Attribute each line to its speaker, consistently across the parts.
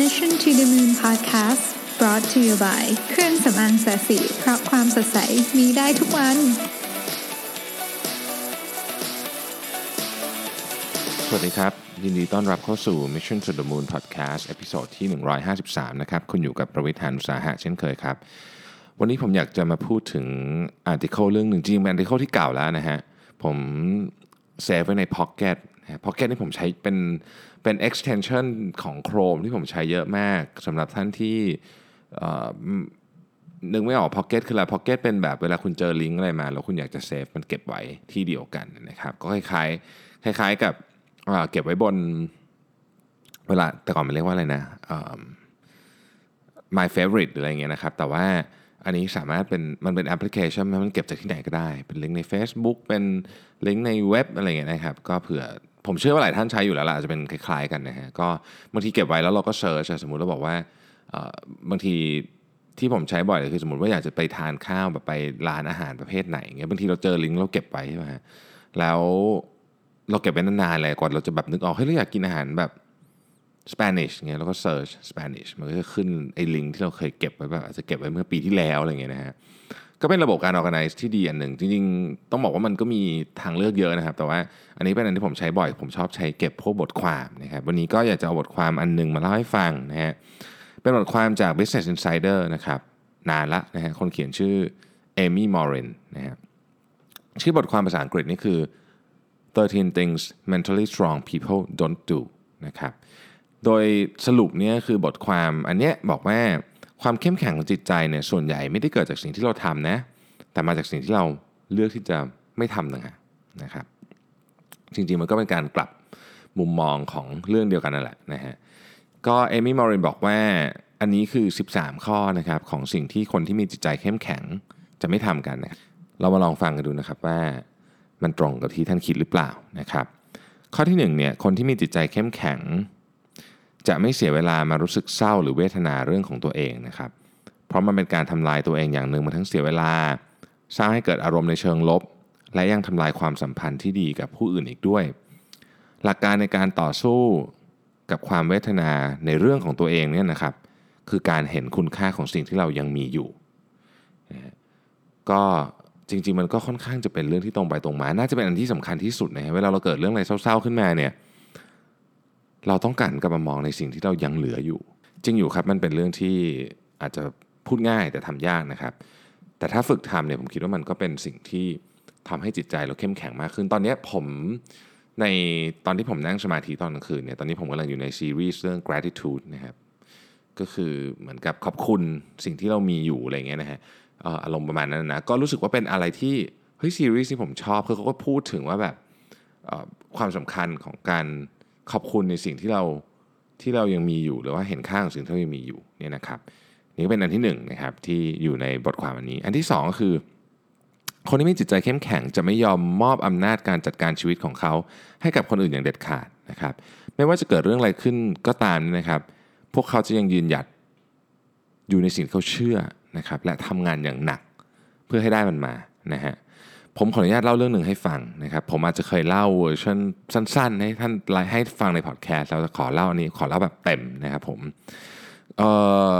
Speaker 1: Mission to the Moon Podcast brought to you by เครื่องสำอางศศิเพราะความสดใสมีได้ทุกวัน
Speaker 2: สวัสดีครับ ยินดีต้อนรับเข้าสู่ Mission to the Moon Podcast ตอนที่ 153 นะครับ คุณอยู่กับรวิศ หาญอุตสาหะเช่นเคยครับ วันนี้ผมอยากจะมาพูดถึง article เรื่องหนึ่งจริงเป็น article ที่เก่าแล้วนะฮะ ผม save ไว้ใน Pocket นะ Pocket นี่ผมใช้เป็น เป็น extension ของ Chrome ที่ผมใช้เยอะมากสำหรับท่านที่นึกไม่ออก Pocket คืออะไร Pocket เป็นแบบเวลาคุณเจอลิงก์อะไรมา แล้วคุณอยากจะเซฟมันเก็บไว้ที่เดียวกันนะครับก็คล้ายๆคล้าย ๆกับเก็บไว้บนเวลาแต่ก่อนมันเรียกว่าอะไรนะ my favorite หรืออะไรเงี้ยนะครับ แต่ว่าอันนี้สามารถเป็นมันเป็นแอปพลิเคชันมันเก็บจากที่ไหนก็ได้ เป็นลิงก์ใน Facebook เป็นลิงก์ในเว็บอะไรเงี้ยนะครับ ก็เผื่อ ผมเชื่อว่าหลายท่านใช้อยู่แล้วล่ะอาจจะเป็นคล้ายๆกันนะฮะก็บางทีเก็บไว้แล้วเราก็ search สมมุติเราบอกว่าบางทีที่ผมใช้บ่อยเลยคือสมมติว่าอยากจะไปทานข้าวแบบไปร้านอาหารประเภทไหนเงี้ยบางทีเราเจอลิงก์เราเก็บไว้ใช่ไหมฮะแล้วเราเก็บไว้นานๆเลยกว่าเราจะแบบนึกออกเฮ้ยเราอยากกินอาหารแบบ Spanish เงี้ยแล้วก็ search Spanish มันก็จะขึ้นไอ้ลิงก์ที่เราเคยเก็บไว้แบบอาจจะเก็บไว้เมื่อปีที่แล้วอะไรเงี้ยนะฮะ ก็เป็นระบบการ organize ที่ดีอันหนึ่งจริงๆ ต้องบอกว่ามันก็มีทางเลือกเยอะนะครับ แต่ว่าอันนี้เป็นอันที่ผมใช้บ่อย ผมชอบใช้เก็บพวกบทความนะครับวันนี้ก็อยากจะเอาบทความอันหนึ่งมาเล่าให้ฟังนะฮะเป็นบทความจาก Business Insider นะครับนานละนะฮะคนเขียนชื่อเอมี่มอรินนะฮะชื่อบทความภาษาอังกฤษนี่คือ 13 things mentally strong people don't do นะครับโดยสรุปเนี่ยคือบทความอันเนี้ยบอกว่า ความเข้มแข็งของจิตใจเนี่ยส่วนใหญ่ไม่ได้เกิดจากสิ่งที่เราทำนะ แต่มาจากสิ่งที่เราเลือกที่จะไม่ทำต่างหากนะครับ จริงๆมันก็เป็นการกลับมุมมองของเรื่องเดียวกันนั่นแหละนะฮะก็เอมี่มอรินบอกว่าอันนี้คือ 13 ข้อนะครับของสิ่งที่คนที่มีจิตใจเข้มแข็งจะไม่ทำกันนะครับเรามาลองฟังกันดูนะครับว่ามันตรงกับที่ท่านคิดหรือเปล่านะครับ ข้อที่1เนี่ยคนที่มีจิตใจเข้มแข็ง จะไม่เสียเวลามารู้สึกเศร้าหรือเวทนาเรื่องของตัวเองนะครับ เพราะมันเป็นการทำลายตัวเองอย่างหนึ่งมันทั้งเสียเวลา สร้างให้เกิดอารมณ์ในเชิงลบ และยังทำลายความสัมพันธ์ที่ดีกับผู้อื่นอีกด้วย หลักการในการต่อสู้กับความเวทนาในเรื่องของตัวเองเนี่ยนะครับคือการเห็นคุณค่าของสิ่งที่เรายังมีอยู่ ก็จริง ๆ มันก็ค่อนข้างจะเป็นเรื่องที่ตรงไปตรงมา น่าจะเป็นอันที่สำคัญที่สุดนะฮะเวลาเราเกิดเรื่องอะไรเศร้าๆขึ้นมาเนี่ย เราต้องการกลับมามองในสิ่งที่เรายังเหลืออยู่ จริงอยู่ครับมันเป็นเรื่องที่อาจจะพูดง่ายแต่ทำยากนะครับ แต่ถ้าฝึกทำเนี่ยผมคิดว่ามันก็เป็นสิ่งที่ทำให้จิตใจเราเข้มแข็งมากขึ้น ตอนนี้ผมในตอนที่ผมนั่งสมาธิตอนกลางคืนเนี่ยตอนนี้ผมกำลังอยู่ในซีรีส์เรื่อง gratitude นะครับก็คือเหมือนกับขอบคุณสิ่งที่เรามีอยู่อะไรเงี้ยนะฮะอารมณ์ประมาณนั้นนะก็รู้สึกว่าเป็นอะไรที่เฮ้ยซีรีส์ที่ผมชอบคือเขาก็พูดถึงว่าแบบความสำคัญของการ ขอบคุณในสิ่งที่เราที่เรายังมีอยู่ หรือว่าเห็นค่าของสิ่งที่เรายังมีอยู่เนี่ยนะครับนี่ก็เป็นอันที่หนึ่งนะครับที่อยู่ในบทความอันนี้ อันที่สองก็คือ คนที่มีจิตใจเข้มแข็งจะไม่ยอมมอบอำนาจการจัดการชีวิตของเขา ให้กับคนอื่นอย่างเด็ดขาดนะครับไม่ว่าจะเกิดเรื่องอะไรขึ้นก็ตามนะครับ พวกเขาจะยังยืนหยัดอยู่ในสิ่งที่เขาเชื่อนะครับและทำงานอย่างหนักเพื่อให้ได้มันมานะฮะ ผมขออนุญาตเล่าเรื่องหนึ่งให้ฟังนะครับผมอาจจะเคยเล่าเวอร์ชันสั้น ๆ ให้ท่านให้ฟังในพอดแคสต์แล้วจะขอเล่าอันนี้ขอเล่าแบบเต็มนะครับผมเอ่อ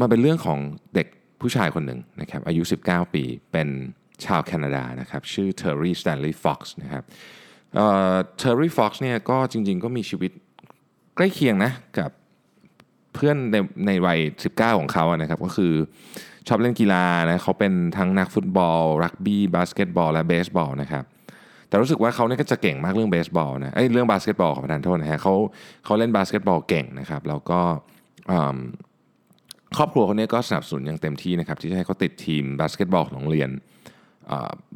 Speaker 2: มาเป็นเรื่องของเด็กผู้ชายคนหนึ่งนะครับอายุ 19 ปีเป็นชาวแคนาดานะครับชื่อเทอร์รี่สแตนลีย์ฟ็อกซ์นะครับเอ่อเทอร์รี่ฟ็อกซ์เนี่ยก็จริง ๆ ก็มีชีวิตใกล้เคียงนะกับเพื่อนในในวัย 19 ของเขาอะนะครับก็คือ ชอบเล่นกีฬานะเขาเป็นทั้งนักฟุตบอล รักบี้บาสเกตบอล และเบสบอลนะครับแต่รู้สึกว่าเขาเนี่ยก็จะเก่งมากเรื่องเบสบอลนะเอ้ยเรื่องบาสเกตบอลขอประทานโทษนะฮะเขาเขาเล่นบาสเกตบอลเก่งนะครับแล้วก็ครอบครัวเขาเนี่ยก็สนับสนุนอย่างเต็มที่นะครับที่จะให้เขาติดทีมบาสเกตบอลของโรงเรียน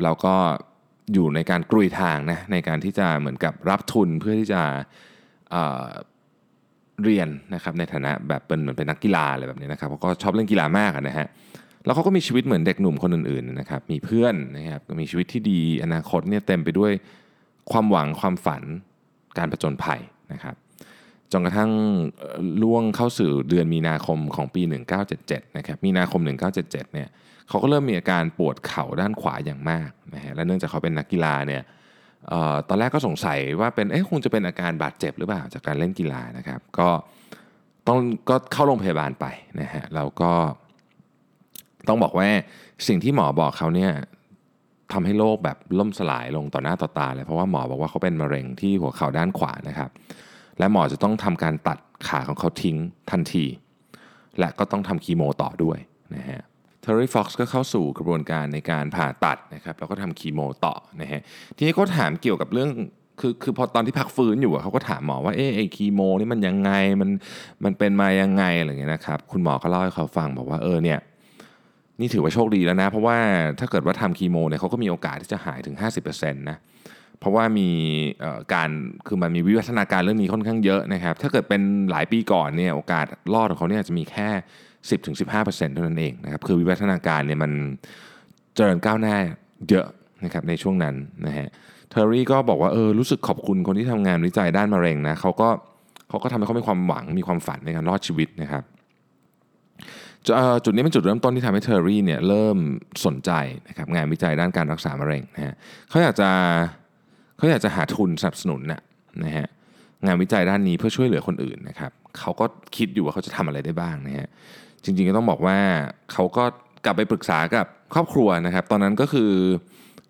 Speaker 2: แล้วก็อยู่ในการกรุยทางนะในการที่จะเหมือนกับรับทุนเพื่อที่จะเรียนนะครับในฐานะแบบเป็นเหมือนเป็นนักกีฬาอะไรแบบนี้นะครับเขาก็ชอบเล่นกีฬามากนะฮะ แล้วเขาก็มีชีวิตเหมือนเด็กหนุ่มคนอื่นๆนะครับมีเพื่อนนะครับมีชีวิตที่ดีอนาคตเนี่ยเต็มไปด้วยความหวังความฝันการประจนภัยนะครับจนกระทั่งล่วงเข้าสู่เดือนมีนาคมของปี 1977 นะครับมีนาคม 1977 เนี่ยเขาก็เริ่มมีอาการปวดเข่าด้านขวาอย่างมากนะฮะและเนื่องจากเขาเป็นนักกีฬาเนี่ยออตอนแรกก็สงสัยว่าเป็นเอ๊ะคงจะเป็นอาการบาดเจ็บหรือเปล่าจากการเล่นกีฬานะครับ ก็ต้องก็เข้าโรงพยาบาลไปนะฮะแล้วก็ ต้องบอกว่าสิ่งที่หมอบอกเขาเนี่ยทำให้โลกแบบล่มสลายลงต่อหน้าต่อตาเลยเพราะว่าหมอบอกว่าเขาเป็นมะเร็งที่หัวเข่าด้านขวานะครับ และหมอจะต้องทำการตัดขาของเขาทิ้งทันที และก็ต้องทำคีโมต่อด้วยนะฮะเทอร์รี่ฟ็อกซ์ก็เข้าสู่กระบวนการในการผ่าตัดนะครับแล้วก็ทำคีโมต่อนะฮะทีนี้ก็ถามเกี่ยวกับเรื่องคือคือพอตอนที่พักฟื้นอยู่อะเขาก็ถามหมอว่าเออไอคีโมนี่มันยังไงมันมันเป็นมายังไงอะไรเงี้ยนะครับคุณหมอก็เล่าให้เขาฟังบอกว่าเออเนี่ย นี่ถือว่าโชคดีแล้วนะ เพราะว่าถ้าเกิดว่าทำคีโมเนี่ยเขาก็มีโอกาสที่จะหายถึง 50%นะเพราะว่ามีการคือมันมีวิวัฒนาการเรื่องนี้ค่อนข้างเยอะนะครับ ถ้าเกิดเป็นหลายปีก่อนเนี่ยโอกาสรอดของเขาเนี่ยจะมีแค่ 10-15%เท่านั้นเองนะครับคือวิวัฒนาการเนี่ยมันเจริญก้าวหน้าเยอะนะครับในช่วงนั้นนะฮะเทอร์รี่ก็บอกว่าเออรู้สึกขอบคุณคนที่ทำงานวิจัยด้านมะเร็งนะเขาก็เขาก็ทำให้เขามีความหวังมีความฝันในการรอดชีวิตนะครับ จุดเอ่อจุดนี้เป็นจุดเริ่มต้นที่ทำให้เทอร์รี่เนี่ยเริ่มสนใจนะครับงานวิจัยด้านการรักษามะเร็งนะฮะเขาอยากจะเขาอยากจะหาทุนสนับสนุนนะนะฮะงานวิจัยด้านนี้เพื่อช่วยเหลือคนอื่นนะครับเขาก็คิดอยู่ว่าเขาจะทำอะไรได้บ้างนะฮะจริงๆก็ต้องบอกว่าเขาก็กลับไปปรึกษากับครอบครัวนะครับ ตอนนั้นก็คือ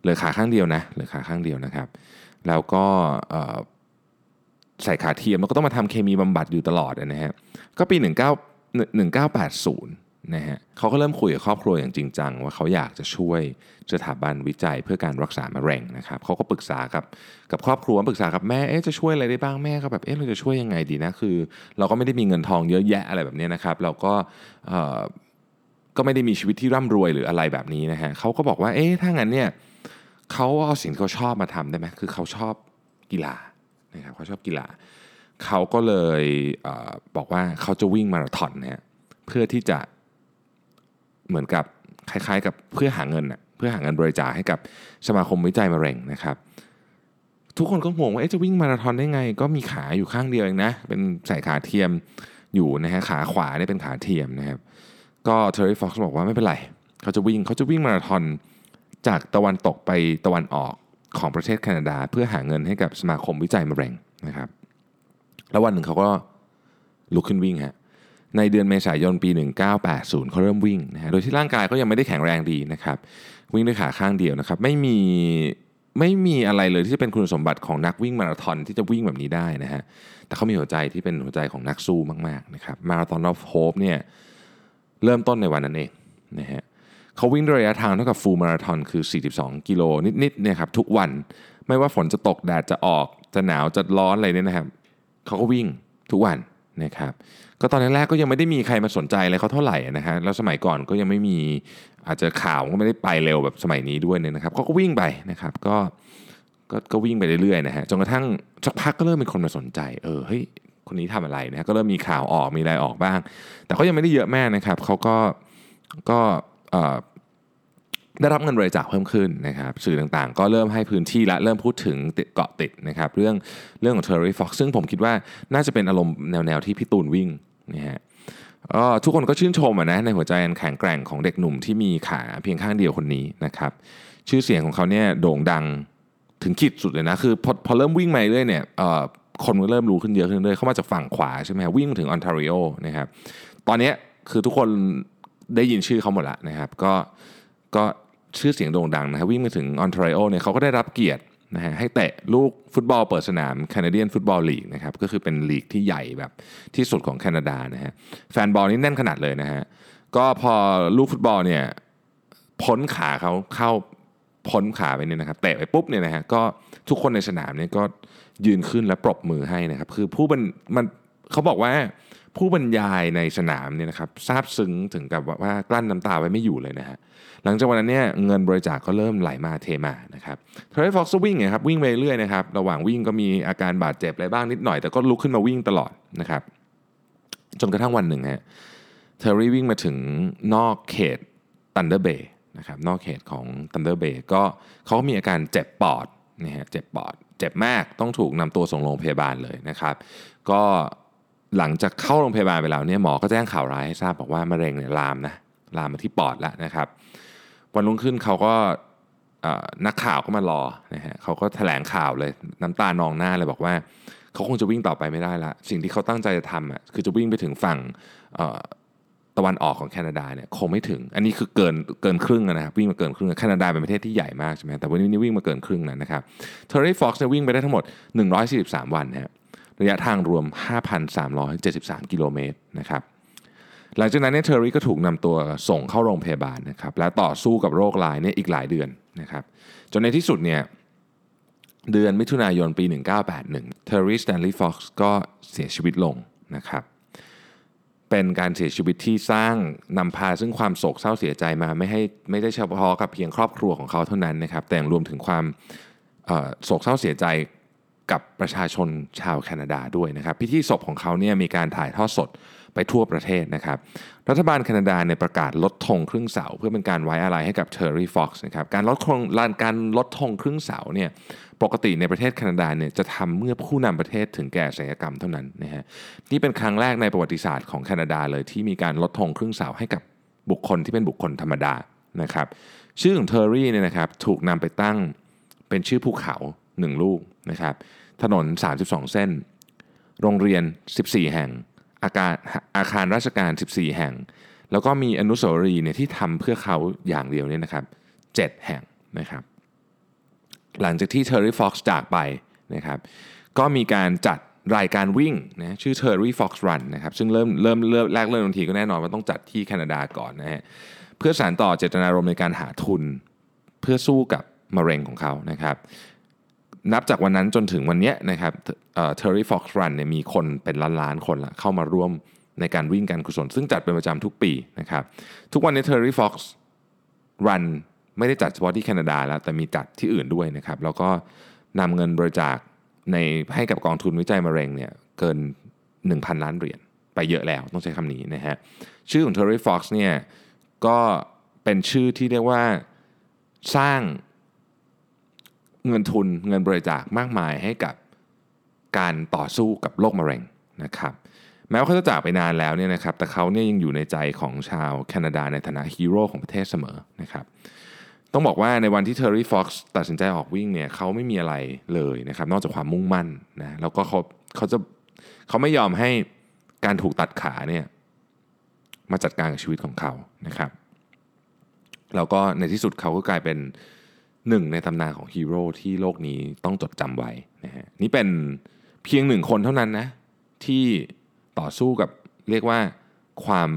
Speaker 2: เหลือขาข้างเดียวนะเหลือขาข้างเดียวนะครับ แล้วก็ใส่ขาเทียมแล้วก็ต้องมาทำเคมีบำบัดอยู่ตลอดนะฮะก็ปี 19 1980นะฮะเขาก็เริ่มคุยกับครอบครัวอย่างจริงจัง ว่าเขาอยากจะช่วยสถาบันวิจัยเพื่อการรักษามะเร็งนะครับเขาก็ปรึกษากับกับครอบครัวปรึกษากับแม่เอ๊ะจะช่วยอะไรได้บ้างแม่ก็แบบเอ๊ะเราจะช่วยยังไงดีนะคือ เราก็ไม่ได้มีเงินทองเยอะแยะอะไรแบบนี้นะครับ เราก็เอ่อก็ไม่ได้มีชีวิตที่ร่ำรวยหรืออะไรแบบนี้นะฮะเขาก็บอกว่าเอ๊ะถ้างั้นเนี่ยเขาเอาสิ่งที่เขาชอบมาทำได้ไหมคือเขาชอบกีฬานะครับเขาชอบกีฬา เขาก็เลยเอบอกว่าเขาจะวิ่งมาราธอนนะฮะเพื่อที่จะเหมือนกับคล้ายๆ กับเพื่อหาเงินเพื่อหาเงินบริจาคให้กับสมาคมวิจัยมะเร็งนะครับ ทุกคนก็งงว่าจะวิ่งมาราธอนได้ไง ก็มีขาอยู่ข้างเดียวเองนะ เป็นใส่ขาเทียมอยู่นะฮะขาขวาเนี่ยเป็นขาเทียมนะครับ ก็เทอร์รี่ฟ็อกซ์บอกว่าไม่เป็นไร เขาจะวิ่งเขาจะวิ่งมาราธอนจากตะวันตกไปตะวันออกของประเทศแคนาดา เพื่อหาเงินให้กับสมาคมวิจัยมะเร็งนะครับ แล้ววันหนึ่งเขาก็ลุกขึ้นวิ่งฮะในเดือนเมษายนปี 1980 เขาเริ่มวิ่งนะฮะโดยที่ร่างกายเขายังไม่ได้แข็งแรงดีนะครับ วิ่งด้วยขาข้างเดียวนะครับ ไม่มีไม่มีอะไรเลยที่จะเป็นคุณสมบัติของนักวิ่งมาราธอนที่จะวิ่งแบบนี้ได้นะฮะแต่เขามีหัวใจที่เป็นหัวใจของนักสู้มากๆนะครับมาราธอนออฟโฮปเนี่ยเริ่มต้นในวันนั้นเองนะฮะเขาวิ่งด้วยระยะทางเท่ากับฟูลมาราธอนคือ 42 กิโลนิดๆเนี่ยครับทุกวันไม่ว่าฝนจะตกแดดจะออกจะหนาวจะร้อนอะไรเนี่ยนะครับ เขาก็วิ่งทุกวันนะครับก็ตอนแรกๆก็ยังไม่ได้มีใครมาสนใจอะไรเขาเท่าไหร่นะฮะแล้วสมัยก่อนก็ยังไม่มีอาจจะข่าวก็ไม่ได้ไปเร็วแบบสมัยนี้ด้วยเนี่ยนะครับเขาก็วิ่งไปนะครับก็ก็ก็วิ่งไปเรื่อยๆนะฮะจนกระทั่งสักพักก็เริ่มมีคนมาสนใจเออเฮ้ยคนนี้ทำอะไรนะฮะก็เริ่มมีข่าวออกมีอะไรออกบ้าง แต่เขายังไม่ได้เยอะแม่นะครับเขาก็ก็เอ่อ ได้รับเงินบริจาคเพิ่มขึ้นนะครับสื่อต่างๆ ก็เริ่มให้พื้นที่และเริ่มพูดถึงเกาะติดนะครับเรื่องเรื่องของ t e r r y Fox ซึ่งผมคิดว่าน่าจะเป็นอารมณ์แนวๆที่พี่ตูนวิ่งนะฮะทุกคนก็ชื่นชมนะในหัวใจอันแข็งแกร่งของเด็กหนุ่มที่มีขาเพียงข้างเดียวคนนี้นะครับชื่อเสียงของเขาเนี่ยโด่งดังถึงขีดสุดเลยนะคือพอพอเริ่มวิ่งมาเรื่อยเนี่ยคนก็เริ่มรู้ขึ้นเยอะขึ้นเรื่อยเขามาจากฝั่งขวาใช่ไหมฮะวิ่งมาถึงออนทาริโอนะครับตอนนี้คือทุกคนได้ยินชื่อเขาหมดละนะครับก็ก็ ชื่อเสียงโด่งดังนะครับวิ่งมาถึงออนทริโอเนี่ยเขาก็ได้รับเกียรตินะฮะให้เตะลูกฟุตบอลเปิดสนาม Canadian Football League นะครับก็คือเป็นลีกที่ใหญ่แบบที่สุดของแคนาดานะฮะแฟนบอลนี่แน่นขนาดเลยนะฮะก็พอลูกฟุตบอลเนี่ยพ้นขาเขาเข้าพ้นขาไปเนี่ยนะครับเตะไปปุ๊บเนี่ยนะฮะก็ทุกคนในสนามเนี่ยก็ยืนขึ้นและปรบมือให้นะครับ คือผู้บรรมันเขาบอกว่า ผู้บรรยายในสนามเนี่ยนะครับซาบซึ้งถึงกับว่ากลั้นน้ำตาไว้ไม่อยู่เลยนะฮะหลังจากวันนั้นเนี่ยเงินบริจาคก็เริ่มไหลมาเทมานะครับเทอร์รี่ฟ็อกซ์วิ่งไงครับวิ่งไปเรื่อยนะครับระหว่างวิ่งก็มีอาการบาดเจ็บอะไรบ้างนิดหน่อย แต่ก็ลุกขึ้นมาวิ่งตลอดนะครับจนกระทั่งวันหนึ่งฮะเทอร์รี่วิ่งมาถึงนอกเขตธันเดอร์เบย์นะครับนอกเขตของธันเดอร์เบย์ก็เขาก็มีอาการเจ็บปอดนะฮะเจ็บปอด เจ็บมากต้องถูกนำตัวส่งโรงพยาบาลเลยนะครับ ก็ หลังจากเข้าโรงพยาบาลไปแล้วเนี่ยหมอก็แจ้งข่าวร้ายให้ทราบบอกว่ามะเร็งเนี่ยลามนะลามมาที่ปอดแล้วนะครับ วันรุ่งขึ้นเขาก็นักข่าวก็มารอนะฮะเขาก็แถลงข่าวเลยน้ำตานองหน้าเลยบอกว่า เขาคงจะวิ่งต่อไปไม่ได้ละสิ่งที่เขาตั้งใจจะทำอะคือจะวิ่งไปถึงฝั่งตะวันออกของแคนาดาเนี่ยคงไม่ถึง อันนี้คือเกินเกินครึ่งนะครับวิ่งมาเกินครึ่งแคนาดาเป็นประเทศที่ใหญ่มากใช่ไหมแต่วันนี้วิ่งมาเกินครึ่งแล้วนะครับเทอร์รี่ฟ็อกซ์วิ่งไปได้ทั้งหมด 143 วันนะ ระยะทางรวม 5,373 กิโลเมตรนะครับหลังจากนั้นเนี่ยเทอร์รี่ก็ถูกนำตัวส่งเข้าโรงพยาบาลนะครับและต่อสู้กับโรคร้ายเนี่ยอีกหลายเดือนนะครับจนในที่สุดเนี่ยเดือนมิถุนายนปี 1981 เทอร์รี่สแตนลีย์ฟ็อกซ์ก็เสียชีวิตลงนะครับเป็นการเสียชีวิตที่สร้างนำพาซึ่งความโศกเศร้าเสียใจมาไม่ให้ไม่ได้เฉพาะกับเพียงครอบครัวของเขาเท่านั้นนะครับแต่รวมถึงความโศกเศร้าเสียใจ กับประชาชนชาวแคนาดาด้วยนะครับ พิธีศพของเขาเนี่ยมีการถ่ายทอดสดไปทั่วประเทศนะครับ รัฐบาลแคนาดาเนี่ยประกาศลดธงครึ่งเสา เพื่อเป็นการไว้อาลัยให้กับเทอร์รี่ฟ็อกซ์นะครับการลดธงลานการลดธงครึ่งเสาเนี่ยปกติในประเทศแคนาดาเนี่ยจะทำเมื่อผู้นำประเทศถึงแก่อสัญกรรมเท่านั้นนะฮะนี่เป็นครั้งแรกในประวัติศาสตร์ของแคนาดาเลยที่มีการลดธงครึ่งเสาให้กับบุคคลที่เป็นบุคคลธรรมดานะครับชื่อของเทอร์รี่เนี่ยนะครับถูกนำไปตั้งเป็นชื่อภูเขา1ลูก นะครับถนน 32 เส้น โรงเรียน 14 แห่ง อาคารอาคารราชการ 14 แห่ง แล้วก็มีอนุสาวรีย์เนี่ยที่ทำเพื่อเขาอย่างเดียวเนี่ยนะครับ 7 แห่งนะครับหลังจากที่เทอร์รี่ฟ็อกซ์จากไปนะครับก็มีการจัดรายการวิ่งนะชื่อ Terry Fox Run นะครับซึ่งเริ่มเริ่มเริ่มแรกเริ่มทันทีก็แน่นอนว่าต้องจัดที่แคนาดาก่อนนะฮะเพื่อสานต่อเจตนารมณ์ในการหาทุน เพื่อสู้กับมะเร็งของเขานะครับ นับจากวันนั้นจนถึงวันนี้นะครับ Terry Fox Run เนี่ยมีคนเป็นล้านล้านคนละเข้ามาร่วมในการวิ่งการกุศล ซึ่งจัดเป็นประจำทุกปีนะครับทุกวันนี้ Terry Fox Run ไม่ได้จัดเฉพาะที่แคนาดาแล้ว แต่มีจัดที่อื่นด้วยนะครับแล้วก็นำเงินบริจาคในให้กับกองทุนวิจัยมะเร็งเนี่ยเกิน 1,000 ล้านเหรียญไปเยอะแล้วต้องใช้คำนี้นะฮะชื่อของ Terry Fox เนี่ยก็เป็นชื่อที่เรียกว่าสร้าง เงินทุนเงินบริจาคมากมายให้กับการต่อสู้กับโรคมะเร็งนะครับแม้ว่าเขาจะจากไปนานแล้วเนี่ยนะครับแต่เขาเนี่ยยังอยู่ในใจของชาวแคนาดาในฐานะฮีโร่ของประเทศเสมอนะครับต้องบอกว่าในวันที่เทอร์รี่ฟ็อกซ์ตัดสินใจออกวิ่งเนี่ยเขาไม่มีอะไรเลยนะครับนอกจากความมุ่งมั่นนะแล้วก็เขาเขาจะเขาไม่ยอมให้การถูกตัดขาเนี่ยมาจัดการกับชีวิตของเขานะครับแล้วก็ในที่สุดเขาก็กลายเป็น หนึ่งในตำนานของฮีโร่ที่โลกนี้ต้องจดจำไว้นะฮะนี่เป็นเพียงหนึ่งคนเท่านั้นนะที่ต่อสู้กับเรียกว่าความ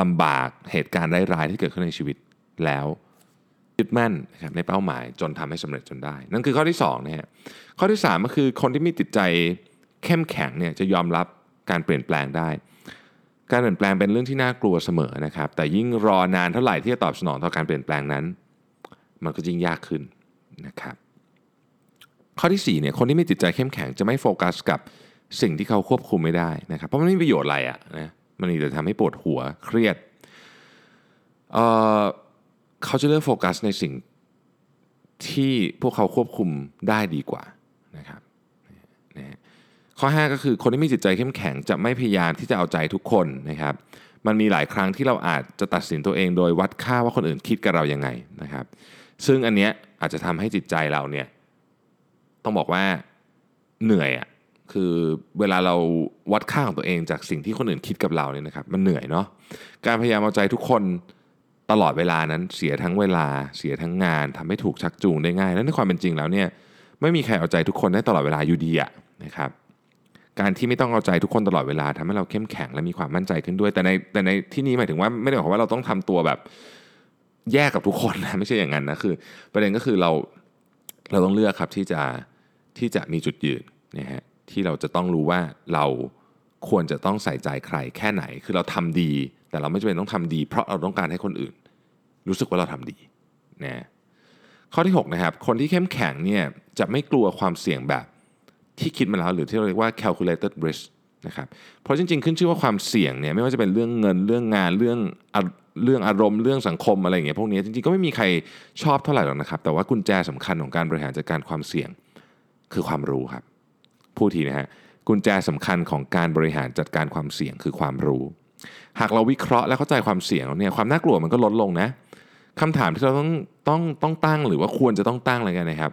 Speaker 2: ลำบากเหตุการณ์ร้ายๆที่เกิดขึ้นในชีวิตแล้วยึดมั่นนะครับในเป้าหมายจนทำให้สำเร็จจนได้ นั่นคือข้อที่2นะฮะข้อที่ 3 ก็คือคนที่มีจิตใจเข้มแข็งเนี่ยจะยอมรับการเปลี่ยนแปลงได้ การเปลี่ยนแปลงเป็นเรื่องที่น่ากลัวเสมอนะครับแต่ยิ่งรอนานเท่าไหร่ที่จะตอบสนองต่อการเปลี่ยนแปลงนั้น มันก็ยิ่งยากขึ้นนะครับข้อที่4เนี่ยคนที่ไม่จิตใจเข้มแข็งจะไม่โฟกัสกับสิ่งที่เขาควบคุมไม่ได้นะครับเพราะมันไม่มีประโยชน์อะไรอะ่ะนะมันจะทำให้ปวดหัวเครียดเเขาจะเลือกโฟกัสในสิ่งที่พวกเขาควบคุมได้ดีกว่านะครับนะข้อ 5 ก็คือคนที่มีจิตใจเข้มแข็งจะไม่พยายามที่จะเอาใจทุกคนนะครับ มันมีหลายครั้งที่เราอาจจะตัดสินตัวเอง โดยวัดค่าว่าคนอื่นคิดกับเรายังไงนะครับ ซึ่งอันเนี้ยอาจจะทำให้จิตใจเราเนี่ยต้องบอกว่าเหนื่อยอะ่ะคือเวลาเราวัดค่าของตัวเองจากสิ่งที่คนอื่นคิดกับเราเนี่ยนะครับมันเหนื่อยเนาะการพยายามเอาใจทุกคนตลอดเวลานั้นเสียทั้งเวลาเสียทั้งงานทำให้ถูกชักจูงได้ง่ายและในความเป็นจริงแล้วเนี่ยไม่มีใครเอาใจทุกคนได้ตลอดเวลาอยู่ดีอะนะครับการที่ไม่ต้องเอาใจทุกคนตลอดเวลาทำให้เราเข้มแข็งและมีความมั่นใจขึ้นด้วย แต่ในแต่ในที่นี้หมายถึงว่าไม่ได้บอกว่าเราต้องทำตัวแบบ แยกกับทุกคนนะไม่ใช่อย่างนั้นนะคือ ประเด็นก็คือเราเราต้องเลือกครับที่จะที่จะมีจุดยืนนะฮะที่เราจะต้องรู้ว่าเราควรจะต้องใส่ใจใครแค่ไหน คือเราทำดี แต่เราไม่จำเป็นต้องทำดี เพราะเราต้องการให้คนอื่น รู้สึกว่าเราทำดีนะข้อที่6นะครับคนที่เข้มแข็งเนี่ยจะไม่กลัวความเสี่ยงแบบที่คิดมาแล้วหรือที่เราเรียกว่า calculated risk นะครับเพราะจริงๆ ขึ้นชื่อว่าความเสี่ยงเนี่ยไม่ว่าจะเป็นเรื่องเงินเรื่องงานเรื่องเรื่องอารมณ์เรื่องสังคมอะไรอย่างเงี้ยพวกนี้จริงๆก็ไม่มีใครชอบเท่าไหร่หรอกนะครับ แต่ว่ากุญแจสำคัญของการบริหารจัดการความเสี่ยงคือความรู้ครับพูดทีนะฮะกุญแจสำคัญของการบริหารจัดการความเสี่ยงคือความรู้ หากเราวิเคราะห์และเข้าใจความเสี่ยงเนี่ยความน่ากลัวมันก็ลดลงนะคำถามที่เราต้องต้องต้องตั้งหรือว่าควรจะต้องตั้งอะไรกันนะครับ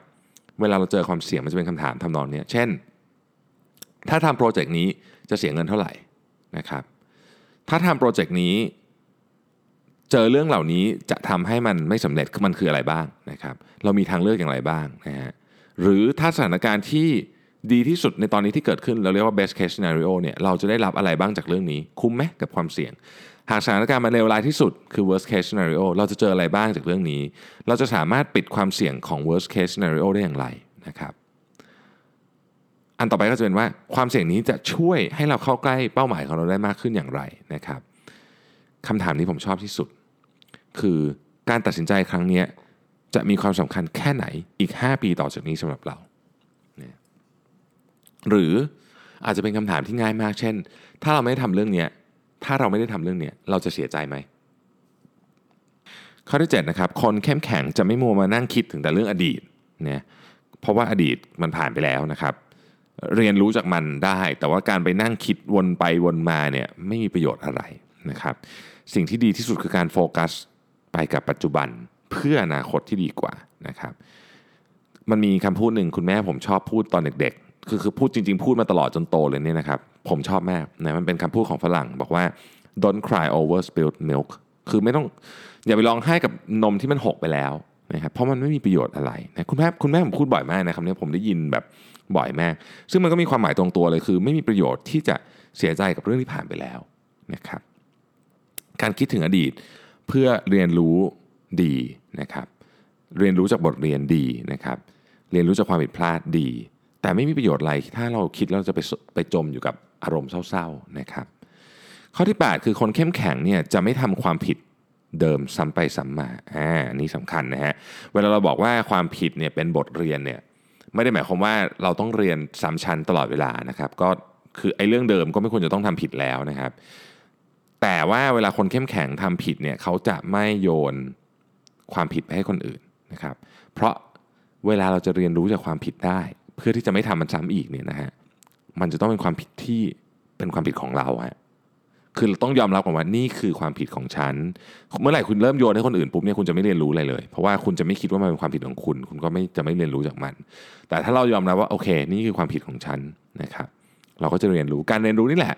Speaker 2: เวลาเราเจอความเสี่ยงมันจะเป็นคำถามทำนองนี้เช่น ถ้าทำโปรเจกต์นี้ จะเสียเงินเท่าไหร่นะครับ ถ้าทำโปรเจกต์นี้ เจอเรื่องเหล่านี้จะทำให้มันไม่สำเร็จมันคืออะไรบ้างนะครับ เรามีทางเลือกอย่างไรบ้างนะฮะหรือถ้าสถานการณ์ที่ดีที่สุดในตอนนี้ที่เกิดขึ้นเราเรียกว่า best case scenario เนี่ยเราจะได้รับอะไรบ้างจากเรื่องนี้ คุ้มไหมกับความเสี่ยง หากสถานการณ์มันเลวร้ายที่สุดคือ worst case scenario เราจะเจออะไรบ้างจากเรื่องนี้ เราจะสามารถปิดความเสี่ยงของ worst case scenario ได้อย่างไรนะครับ อันต่อไปก็จะเป็นว่าความเสี่ยงนี้จะช่วยให้เราเข้าใกล้เป้าหมายของเราได้มากขึ้นอย่างไรนะครับคำถามนี้ผมชอบที่สุด คือการตัดสินใจครั้งนี้จะมีความสำคัญแค่ไหนอีก 5 ปีต่อจากนี้สำหรับเรา หรืออาจจะเป็นคำถามที่ง่ายมาก เช่น ถ้าเราไม่ได้ทำเรื่องนี้ถ้าเราไม่ได้ทำเรื่องนี้เราจะเสียใจไหมข้อที่7นะครับคนเข้มแข็งจะไม่มัวมานั่งคิดถึงแต่เรื่องอดีตเนี่ยเพราะว่าอดีตมันผ่านไปแล้วนะครับ เรียนรู้จากมันได้ แต่ว่าการไปนั่งคิดวนไปวนมาเนี่ยไม่มีประโยชน์อะไรนะครับสิ่งที่ดีที่สุดคือการโฟกัสไปกับปัจจุบันเพื่ออนาคตที่ดีกว่านะครับมันมีคำพูดหนึ่งคุณแม่ผมชอบพูดตอนเด็กๆ คือคือพูดจริง ๆ พูดมาตลอดจนโตเลยเนี่ยนะครับผมชอบมากนะมันเป็นคำพูดของฝรั่งบอกว่า don't cry over spilled milk คือไม่ต้องอย่าไปร้องไห้กับนมที่มันหกไปแล้วนะครับเพราะมันไม่มีประโยชน์อะไรนะคุณแม่คุณแม่ผมพูดบ่อยมากนะครับเนี่ยผมได้ยินแบบ บ่อยมาก ซึ่งมันก็มีความหมายตรงตัวเลยคือ ไม่มีประโยชน์ที่จะเสียใจกับเรื่องที่ผ่านไปแล้วนะครับ การคิดถึงอดีตเพื่อเรียนรู้ดีนะครับ เรียนรู้จากบทเรียนดีนะครับ เรียนรู้จากความผิดพลาดดี แต่ไม่มีประโยชน์อะไรถ้าเราคิดแล้วจะไปไปจมอยู่กับอารมณ์เศร้าๆนะครับ ข้อที่ 8 คือคนเข้มแข็งเนี่ยจะไม่ทำความผิดเดิมซ้ำไปซ้ำมา อ่าอันนี้สำคัญนะฮะ เวลาเราบอกว่าความผิดเนี่ยเป็นบทเรียนเนี่ย ไม่ได้หมายความว่าเราต้องเรียนซ้ำชั้นตลอดเวลานะครับ ก็คือไอ้เรื่องเดิมก็ไม่ควรจะต้องทำผิดแล้วนะครับ แต่ว่าเวลาคนเข้มแข็งทำผิดเนี่ยเขาจะไม่โยนความผิดไปให้คนอื่นนะครับ เพราะเวลาเราจะเรียนรู้จากความผิดได้ เพื่อที่จะไม่ทำมันซ้ำอีกเนี่ยนะฮะมันจะต้องเป็นความผิดที่เป็นความผิดของเราฮะ คือเราต้องยอมรับก่อนว่านี่คือความผิดของฉัน เมื่อไหร่คุณเริ่มโยนให้คนอื่นปุ๊บเนี่ยคุณจะไม่เรียนรู้อะไรเลย เพราะว่าคุณจะไม่คิดว่ามันเป็นความผิดของคุณ คุณก็ไม่จะไม่เรียนรู้จากมัน แต่ถ้าเรายอมรับว่าโอเค นี่คือความผิดของฉันนะครับ เราก็จะเรียนรู้การเรียนรู้นี่แหละ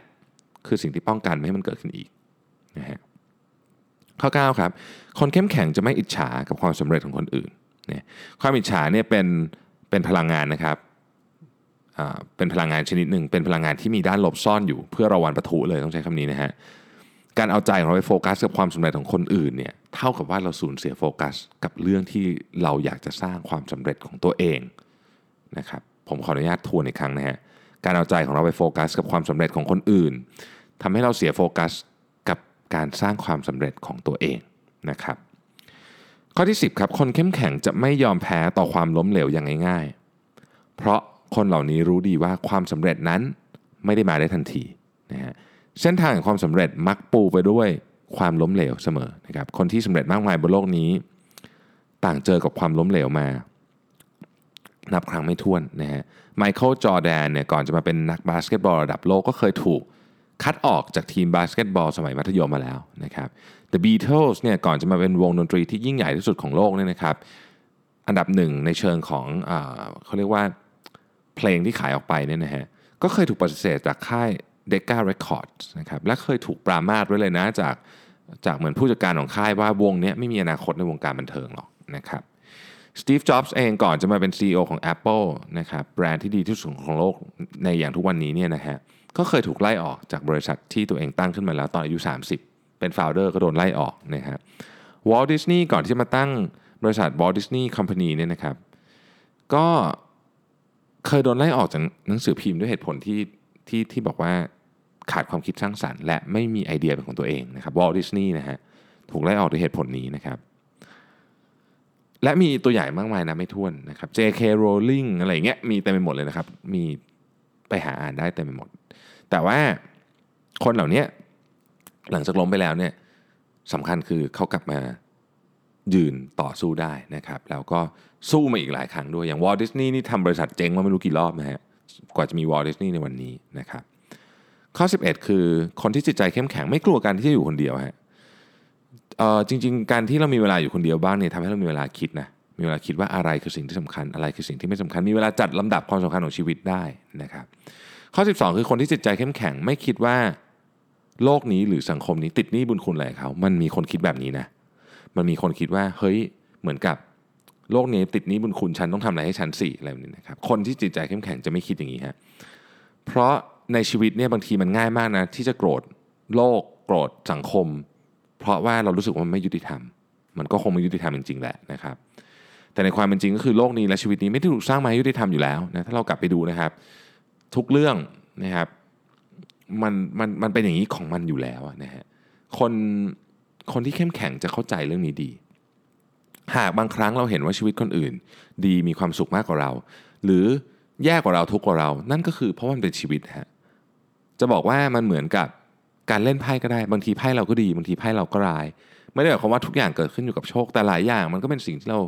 Speaker 2: คือสิ่งที่ป้องกันไม่ให้มันเกิดขึ้นอีกนะฮะข้อ9ครับคนเข้มแข็งจะไม่อิจฉากับความสำเร็จของคนอื่นเนี่ยความอิจฉาเนี่ยเป็นเป็นพลังงานนะครับ เป็นพลังงานชนิดหนึ่ง เป็นพลังงานที่มีด้านลบซ่อนอยู่ เพื่อราวันประทุเลยต้องใช้คำนี้นะฮะการเอาใจของเราไปโฟกัสกับความสำเร็จของคนอื่นเนี่ยเท่ากับว่าเราสูญเสียโฟกัส กับเรื่องที่เราอยากจะสร้างความสำเร็จของตัวเองนะครับผมขออนุญาตทวนอีกครั้งนะฮะการเอาใจของเราไปโฟกัส กับความสำเร็จของคนอื่นทำให้เราเสียโฟกัสกับการสร้างความสำเร็จของตัวเองนะครับข้อที่ 10ครับคนเข้มแข็งจะไม่ยอมแพ้ต่อความล้มเหลวอย่างง่าย ๆ เพราะ คนเหล่านี้รู้ดีว่าความสำเร็จนั้นไม่ได้มาได้ทันทีนะฮะเส้นทางของความสำเร็จมักปูไปด้วยความล้มเหลวเสมอนะครับคนที่สำเร็จมากมายบนโลกนี้ ต่างเจอกับความล้มเหลวมา นับครั้งไม่ถ้วนนะฮะไมเคิลจอร์แดนเนี่ยก่อนจะมาเป็นนักบาสเกตบอลระดับโลกก็เคยถูกคัดออกจากทีมบาสเกตบอลสมัยมัธยมมาแล้วนะครับ The Beatles เนี่ยก่อนจะมาเป็นวงดนตรีที่ยิ่งใหญ่ที่สุดของโลกเนี่ยนะครับ อันดับหนึ่งในเชิงของอเขาเรียกว่า เพลงที่ขายออกไปเนี่ยนะฮะก็เคยถูกปฏิเสธจากค่าย Decca Records นะครับและเคยถูกปรามาสไว้เลยนะจากจากเหมือนผู้จัดการของค่ายว่าวงนี้ไม่มีอนาคตในวงการบันเทิงหรอกนะครับสตีฟ จ็อบส์เองก่อนจะมาเป็น CEO ของ Apple นะครับแบรนด์ที่ดีที่สุดของโลกในอย่างทุกวันนี้เนี่ยนะฮะก็เคยถูกไล่ออกจากบริษัทที่ตัวเองตั้งขึ้นมาแล้วตอนอายุ 30 เป็น founder ก็โดนไล่ออกนะครับวอลต์ ดิสนีย์ก่อนที่จะมาตั้งบริษัทวอลต์ ดิสนีย์ Company เนี่ยนะครับก็ เคยโดนไล่ออกจากหนังสือพิมพ์ด้วยเหตุผลที่ที่ที่บอกว่าขาดความคิดสร้างสรรค์ และไม่มีไอเดียเป็นของตัวเองนะครับวอลดิสนีย์นะฮะถูกไล่ออกด้วยเหตุผลนี้นะครับ และมีตัวใหญ่มากมายนะไม่ท้วนนะครับ J.K. Rowling อะไรเงี้ยมีเต็มไปหมดเลยนะครับ มีไปหาอ่านได้เต็มไปหมด แต่ว่าคนเหล่านี้หลังจากล้มไปแล้วเนี่ยสำคัญคือเขากลับมา ยืนต่อสู้ได้นะครับ แล้วก็สู้มาอีกหลายครั้งด้วยอย่างวอลดิสนีย์นี่ทำบริษัทเจ๊งมาไม่รู้กี่รอบนะฮะกว่าจะมีวอลดิสนีย์ในวันนี้นะครับ ข้อ 11 คือคนที่จิตใจเข้มแข็งไม่กลัวการที่จะอยู่คนเดียวฮะจริง ๆ การที่เรามีเวลาอยู่คนเดียวบ้างเนี่ยทำให้เรามีเวลาคิดนะมีเวลาคิดว่าอะไรคือสิ่งที่สำคัญอะไรคือสิ่งที่ไม่สำคัญ มีเวลาจัดลำดับความสำคัญของชีวิตได้นะครับ ข้อ 12 คือคนที่จิตใจเข้มแข็งไม่คิดว่าโลกนี้หรือสังคมนี้ติดหนี้บุญคุณอะไรเขา มันมีคนคิดแบบนี้นะ มันมีคนคิดว่าเฮ้ยเหมือนกับโลกนี้ติดนี้บุญคุณฉันต้องทำอะไรให้ฉันสิอะไรแบบนี้นะครับคนที่จิตใจเข้มแข็งจะไม่คิดอย่างนี้ฮะเพราะในชีวิตเนี่ยบางทีมันง่ายมากนะที่จะโกรธโลกโกรธสังคม เพราะว่าเรารู้สึกว่ามันไม่ยุติธรรม มันก็คงไม่ยุติธรรมจริงๆแหละนะครับแต่ในความเป็นจริงก็คือโลกนี้และชีวิตนี้ไม่ได้ถูกสร้างมาให้ยุติธรรมอยู่แล้วนะถ้าเรากลับไปดูนะครับ ทุกเรื่องนะครับมันมันมันเป็นอย่างนี้ของมันอยู่แล้วนะฮะคน คนที่เข้มแข็งจะเข้าใจเรื่องนี้ดี หากบางครั้งเราเห็นว่าชีวิตคนอื่น ดีมีความสุขมากกว่าเรา หรือแย่กว่าเราทุกกว่าเรา นั่นก็คือเพราะมันเป็นชีวิตฮะจะบอกว่ามันเหมือนกับการเล่นไพ่ก็ได้ บางทีไพ่เราก็ดีบางทีไพ่เราก็ร้าย ไม่ได้หมายความว่าทุกอย่างเกิดขึ้นอยู่กับโชคแต่หลายอย่าง มันก็เป็นสิ่งที่เรา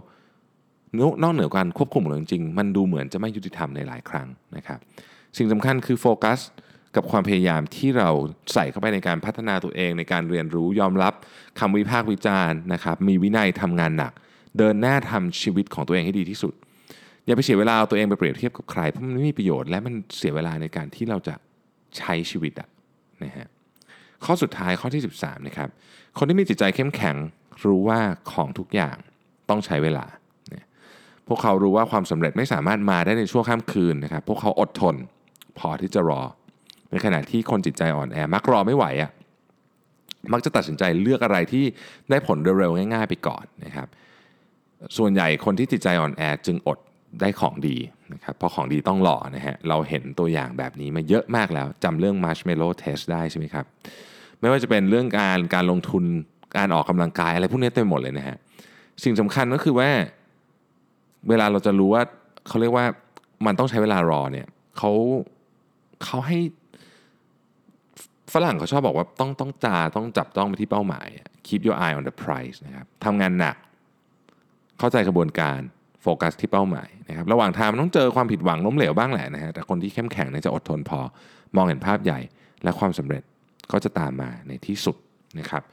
Speaker 2: นอกเหนือการควบคุมของเราจริงๆมันดูเหมือนจะไม่ยุติธรรมในหลายครั้งนะครับ สิ่งสำคัญคือโฟกัส กับความพยายามที่เราใส่เข้าไปในการพัฒนาตัวเองในการเรียนรู้ยอมรับคำวิพากษ์วิจารณ์นะครับมีวินัยทำงานหนัก เดินหน้าทำชีวิตของตัวเองให้ดีที่สุด อย่าไปเสียเวลาเอาตัวเองไปเปรียบเทียบกับใครเพราะมันไม่มีประโยชน์และมันเสียเวลาในการที่เราจะใช้ชีวิตอะนะฮะข้อสุดท้ายข้อที่ 13นะครับคนที่มีจิตใจเข้มแข็งรู้ว่าของทุกอย่างต้องใช้เวลา พวกเขารู้ว่าความสำเร็จไม่สามารถมาได้ในช่วข้ามคืนนะครับ พวกเขาอดทน พอที่จะรอ ในขณะที่คนจิตใจอ่อนแอมักรอไม่ไหวอะ่ะมักจะตัดสินใจเลือกอะไรที่ได้ผลเร็วๆง่าย ๆ ไปก่อนนะครับ ส่วนใหญ่คนที่จิตใจอ่อนแอจึงอดได้ของดีนะครับเพราะของดีต้องรอนะฮะเราเห็นตัวอย่างแบบนี้มาเยอะมากแล้วจำเรื่อง Marshmallow Test ได้ใช่ไหมครับ ไม่ว่าจะเป็นเรื่องการการลงทุนการออกกำลังกายอะไรพวกนี้เต็มหมดเลยนะฮะสิ่งสำคัญก็คือว่า เวลาเราจะรู้ว่าเขาเรียกว่ามันต้องใช้เวลารอเนี่ยเขาเขาให้ ฝรั่งเขาชอบบอกว่าต้องต้องจาต้องจับต้องไปที่เป้าหมาย keep your eye on the prize นะครับทำงานหนัก เข้าใจกระบวนการโฟกัสที่เป้าหมายนะครับระหว่างทางมันต้องเจอความผิดหวังล้มเหลวบ้างแหละนะฮะแต่คนที่เข้มแข็งเนี่ยจะอดทนพอ มองเห็นภาพใหญ่และความสำเร็จก็จะตามมาในที่สุดนะครับ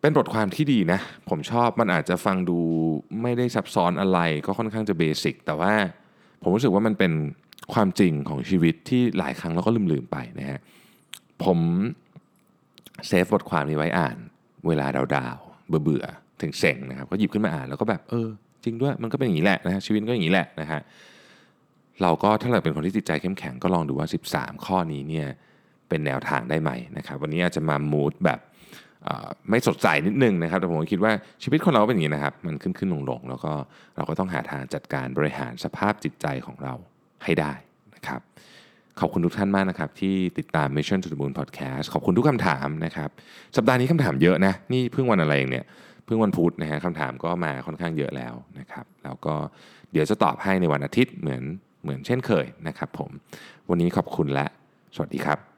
Speaker 2: เป็นบทความที่ดีนะ ผมชอบมันอาจจะฟังดูไม่ได้ซับซ้อนอะไร ก็ค่อนข้างจะเบสิกแต่ว่าผมรู้สึกว่ามันเป็นความจริงของชีวิตที่หลายครั้งเราก็ลืมๆไปนะฮะ ผมเซฟบทความนี้ไว้อ่านเวลาดาวๆเบื่อๆถึงเซ็งนะครับก็หยิบขึ้นมาอ่านแล้วก็แบบเออจริงด้วยมันก็เป็นอย่างนี้แหละนะฮะชีวิตก็อย่างนี้แหละนะฮะเราก็ถ้าเราเป็นคนที่จิตใจเข้มแข็งก็ลองดูว่า 13 ข้อนี้เนี่ยเป็นแนวทางได้ไหมนะครับวันนี้อาจจะมามูดแบบไม่สดใสนิดนึงนะครับแต่ผมคิดว่าชีวิตคนเราเป็นอย่างนี้นะครับ มันขึ้นขึ้นลงลงแล้วก็เราก็ต้องหาทางจัดการบริหารสภาพจิตใจของเราให้ได้นะครับ ขอบคุณทุกท่านมากนะครับ ที่ติดตาม Mission to the Moon Podcast ขอบคุณทุกคำถามนะครับ สัปดาห์นี้คำถามเยอะนะ นี่เพิ่งวันอะไรเองเนี่ย เพิ่งวันพุธนะฮะคำถามก็มาค่อนข้างเยอะแล้วนะครับ แล้วก็เดี๋ยวจะตอบให้ในวันอาทิตย์เหมือนเหมือนเช่นเคยนะครับผม วันนี้ขอบคุณและ สวัสดีครับ